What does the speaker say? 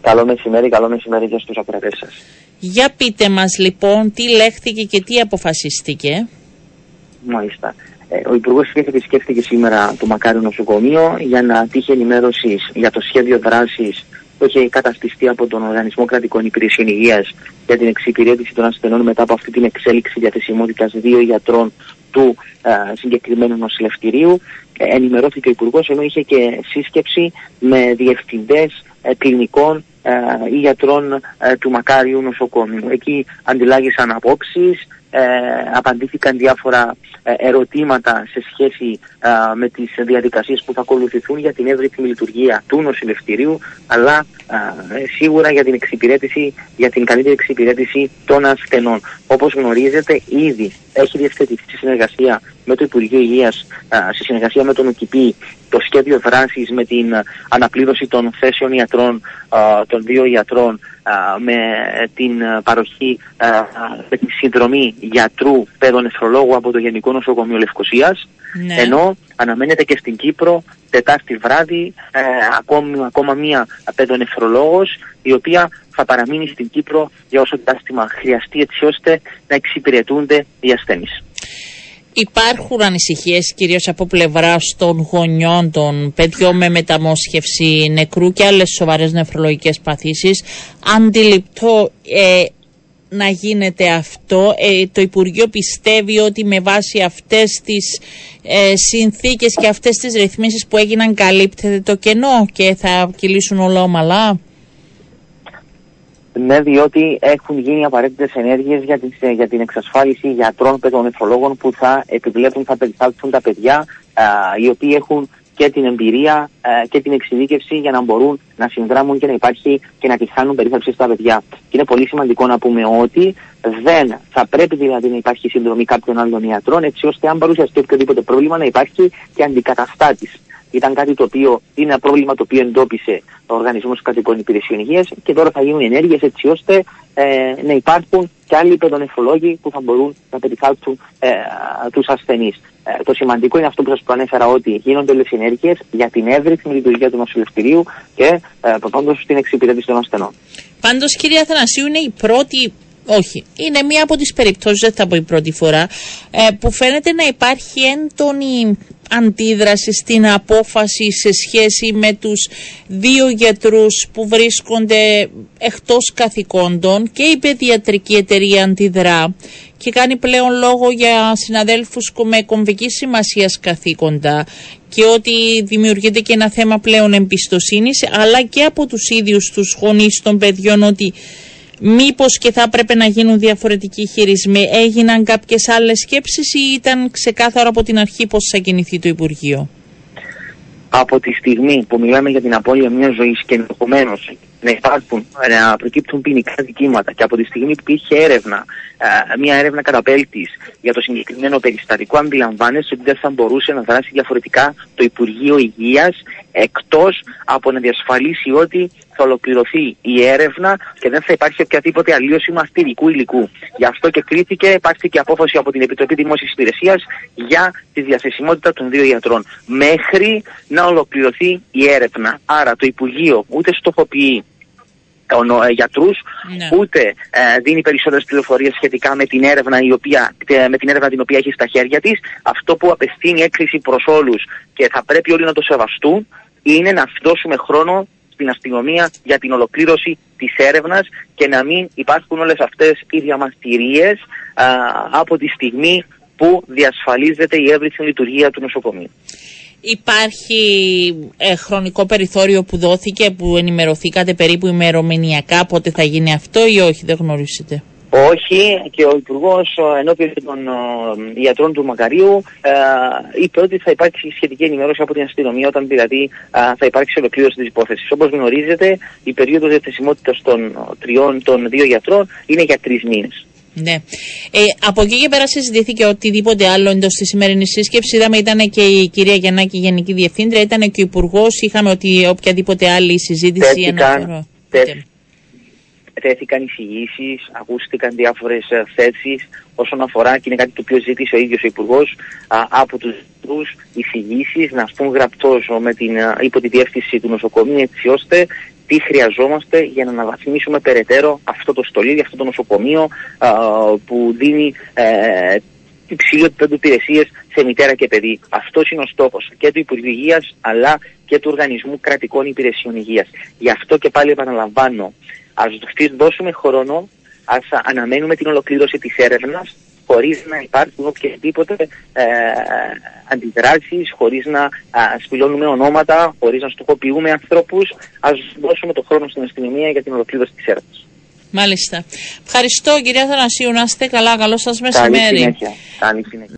Καλό μεσημέρι, καλό μεσημέρι και στους ακροατές σας. Για πείτε μας λοιπόν τι λέχθηκε και τι αποφασίστηκε. Μάλιστα. Ε, ο Υπουργός Υγεία επισκέφθηκε σήμερα το Μακάριο Νοσοκομείο για να τύχει ενημέρωσης για το σχέδιο δράσης που έχει καταστηστεί από τον Οργανισμό Κρατικών Υπηρεσιών Υγείας για την εξυπηρέτηση των ασθενών μετά από αυτή την εξέλιξη διαθεσιμότητας δύο γιατρών του ε, συγκεκριμένου νοσηλευτηρίου. Ε, ενημερώθηκε ο Υπουργός ενώ είχε και σύσκεψη με διευθυντές ε, κλινικών ε, ή γιατρών του Μακάριου νοσοκομείου. Εκεί αντιλάγησαν απόψεις, απαντήθηκαν διάφορα ερωτήματα σε σχέση με τις διαδικασίες που θα ακολουθηθούν για την εύρυθμη λειτουργία του νοσηλευτηρίου αλλά σίγουρα για την εξυπηρέτηση, για την καλύτερη εξυπηρέτηση των ασθενών. Όπως γνωρίζετε ήδη έχει διευθετηθεί συνεργασία με το Υπουργείο Υγείας, σε συνεργασία με τον ΟΚΙΠΗ, το σχέδιο δράσης με την αναπλήρωση των θέσεων ιατρών, των δύο ιατρών, με την παροχή, με την συνδρομή γιατρού παιδονεφρολόγου από το Γενικό Νοσοκομείο Λευκοσίας, ναι. ενώ αναμένεται και στην Κύπρο Τετάρτη βράδυ ε, ακόμη, ακόμα μία παιδονεφρολόγος η οποία θα παραμείνει στην Κύπρο για όσο διάστημα χρειαστεί έτσι ώστε να εξυπηρετούνται οι ασθένεις. Υπάρχουν ανησυχίες κυρίως από πλευρά των γονιών των παιδιών με μεταμόσχευση νεκρού και άλλες σοβαρές νεφρολογικές παθήσεις. Αντιληπτό ε, να γίνεται αυτό. Ε, το Υπουργείο πιστεύει ότι με βάση αυτές τις ε, συνθήκες και αυτές τις ρυθμίσεις που έγιναν καλύπτεται το κενό και θα κυλήσουν ολόμαλα. Ναι, διότι έχουν γίνει απαραίτητες ενέργειες για, την, για την εξασφάλιση γιατρών παιδονεφρολόγων που θα επιβλέπουν, θα περιθάλψουν τα παιδιά α, οι οποίοι έχουν και την εμπειρία ε, και την εξειδίκευση για να μπορούν να συνδράμουν και να υπάρχει και να τη χάνουν περίθαλψη στα παιδιά. Και είναι πολύ σημαντικό να πούμε ότι δεν θα πρέπει δηλαδή να υπάρχει συνδρομή κάποιων άλλων ιατρών, έτσι ώστε αν παρουσιαστεί οποιοδήποτε πρόβλημα να υπάρχει και αντικαταστάτης. Ήταν κάτι το οποίο είναι ένα πρόβλημα το οποίο εντόπισε ο Οργανισμός Κατοικών Υπηρεσιών Υγείας και τώρα θα γίνουν ενέργειες έτσι ώστε ε, να υπάρχουν και άλλοι παιδονεφρολόγοι που θα μπορούν να περιθάλψουν ε, τους ασθενείς. Ε, το σημαντικό είναι αυτό που σας προανέφερα ότι γίνονται όλες οι ενέργειες για την εύρυθμη λειτουργία του νοσηλευτηρίου και ε, προπάντω στην εξυπηρέτηση των ασθενών. Πάντως, κυρία Αθανασίου, είναι η πρώτη όχι. Είναι μία από τις περιπτώσεις, δεν θα πω η πρώτη φορά, ε, που φαίνεται να υπάρχει έντονη αντίδραση στην απόφαση σε σχέση με τους δύο γιατρούς που βρίσκονται εκτός καθηκόντων και η παιδιατρική εταιρεία αντιδρά και κάνει πλέον λόγο για συναδέλφους με κομβική σημασία καθήκοντα και ότι δημιουργείται και ένα θέμα πλέον εμπιστοσύνης αλλά και από τους ίδιους τους γονείς των παιδιών ότι μήπως και θα έπρεπε να γίνουν διαφορετικοί χειρισμοί. Έγιναν κάποιες άλλες σκέψεις ή ήταν ξεκάθαρο από την αρχή πώς θα κινηθεί το Υπουργείο; Από τη στιγμή που μιλάμε για την απώλεια μιας ζωής και ενδεχομένως να υπάρχουν, να προκύπτουν ποινικά δικήματα και από τη στιγμή που υπήρχε έρευνα, ε, μια έρευνα καταπέλτης για το συγκεκριμένο περιστατικό, αντιλαμβάνεσαι ότι δεν θα μπορούσε να δράσει διαφορετικά το Υπουργείο Υγείας εκτός από να διασφαλίσει ότι θα ολοκληρωθεί η έρευνα και δεν θα υπάρχει οποιαδήποτε αλλίωση μαστηρικού υλικού. Γι' αυτό και κρίθηκε, και απόφαση από την Επιτροπή Δημόσιας Υπηρεσίας για τη διαθεσιμότητα των δύο ιατρών. Μέχρι να ολοκληρωθεί η έρευνα. Άρα το Υπουργείο ούτε στοχοποιεί των ε, γιατρούς, ναι. ούτε ε, δίνει περισσότερες πληροφορίες σχετικά με την, έρευνα η οποία, με την έρευνα την οποία έχει στα χέρια της. Αυτό που απευθύνει έκκληση προς όλους και θα πρέπει όλοι να το σεβαστούν είναι να δώσουμε χρόνο στην αστυνομία για την ολοκλήρωση της έρευνας και να μην υπάρχουν όλες αυτές οι διαμαρτυρίες από τη στιγμή που διασφαλίζεται η εύρυθμη λειτουργία του νοσοκομείου. Υπάρχει ε, χρονικό περιθώριο που δόθηκε, που ενημερωθήκατε περίπου ημερομηνιακά πότε θα γίνει αυτό ή όχι, δεν γνωρίζετε; Όχι και ο Υπουργός ενώπιον των ιατρών του Μακαρίου ε, είπε ότι θα υπάρξει σχετική ενημέρωση από την αστυνομία όταν δηλαδή θα υπάρξει ολοκλήρωση της υπόθεσης. Όπως γνωρίζετε, η περίοδος διαθεσιμότητας των τριών των δύο γιατρών είναι για τρεις μήνες. Ναι. Ε, από εκεί και πέρα συζητήθηκε οτιδήποτε άλλο εντός της σημερινής σύσκεψης. Είδαμε ήταν και η κυρία Γιαννάκη, Γενική Διευθύντρια, ήταν και ο Υπουργός. Είχαμε ότι οποιαδήποτε άλλη συζήτηση. Τέθηκαν, τέθηκαν εισηγήσεις, ακούστηκαν διάφορες θέσεις όσον αφορά και είναι κάτι το οποίο ζήτησε ο ίδιος ο Υπουργός από τους εισηγήσεις να σπούν γραπτός υπό τη διεύθυνση του νοσοκομείου έτσι ώστε τι χρειαζόμαστε για να αναβαθμίσουμε περαιτέρω αυτό το στολίδι, αυτό το νοσοκομείο που δίνει ε, υψηλό επίπεδο υπηρεσίες σε μητέρα και παιδί. Αυτός είναι ο στόχος και του Υπουργείου Υγείας αλλά και του Οργανισμού Κρατικών Υπηρεσιών Υγείας. Γι' αυτό και πάλι επαναλαμβάνω, ας δώσουμε χρόνο, ας αναμένουμε την ολοκλήρωση της έρευνας χωρίς να υπάρχουν οποιασδήποτε ε, αντιδράσεις, χωρίς να σπηλώνουμε ονόματα, χωρίς να στοχοποιούμε ανθρώπους. Ας δώσουμε το χρόνο στην αστυνομία για την ολοκλήρωση της έρευνας. Μάλιστα. Ευχαριστώ κυρία Θανασίου. Να είστε καλά. Καλό σας μεσημέρι. Καλή συνέχεια. Καλή συνέχεια.